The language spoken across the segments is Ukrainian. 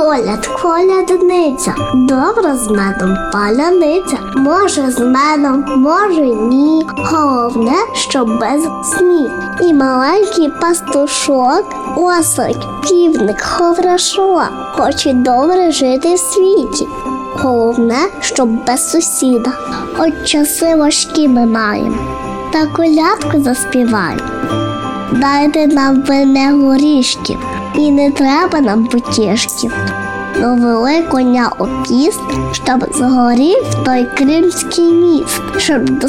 Коляд, колядниця, добра з медом паляниця. Може з медом, може ні. Головне, що без сніг. І маленький пастушок, осик, півник, ховрашок. Хоче добре жити в світі. Головне, щоб без сусіда. От часи важкі ми маємо. Та колядку заспіваємо. Дайте нам вине горішків, і не треба нам потішків. Довели коня у піст, щоб згорів той кримський міст, щоб до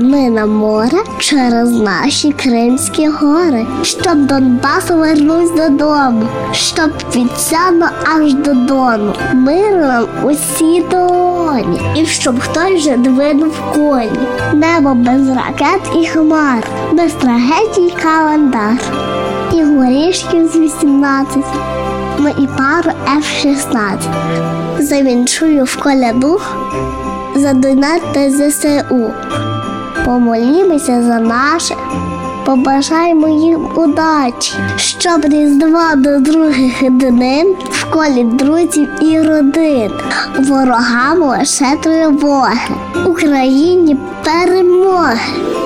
ми на море через наші Кримські гори, щоб Донбас вернусь додому, щоб від сяну аж до дону, мир усі долоні, і щоб хтось вже двинув коні, небо без ракет і хмар, без трагедій календар, і горішків з 18 ну і пару F-16. Завінчую в коляду за донат ЗСУ. Помолімося за наше, побажаємо їм удачі, щоб різдва до других днин в колі друзів і родин, ворогам лише тривоги, Україні перемоги.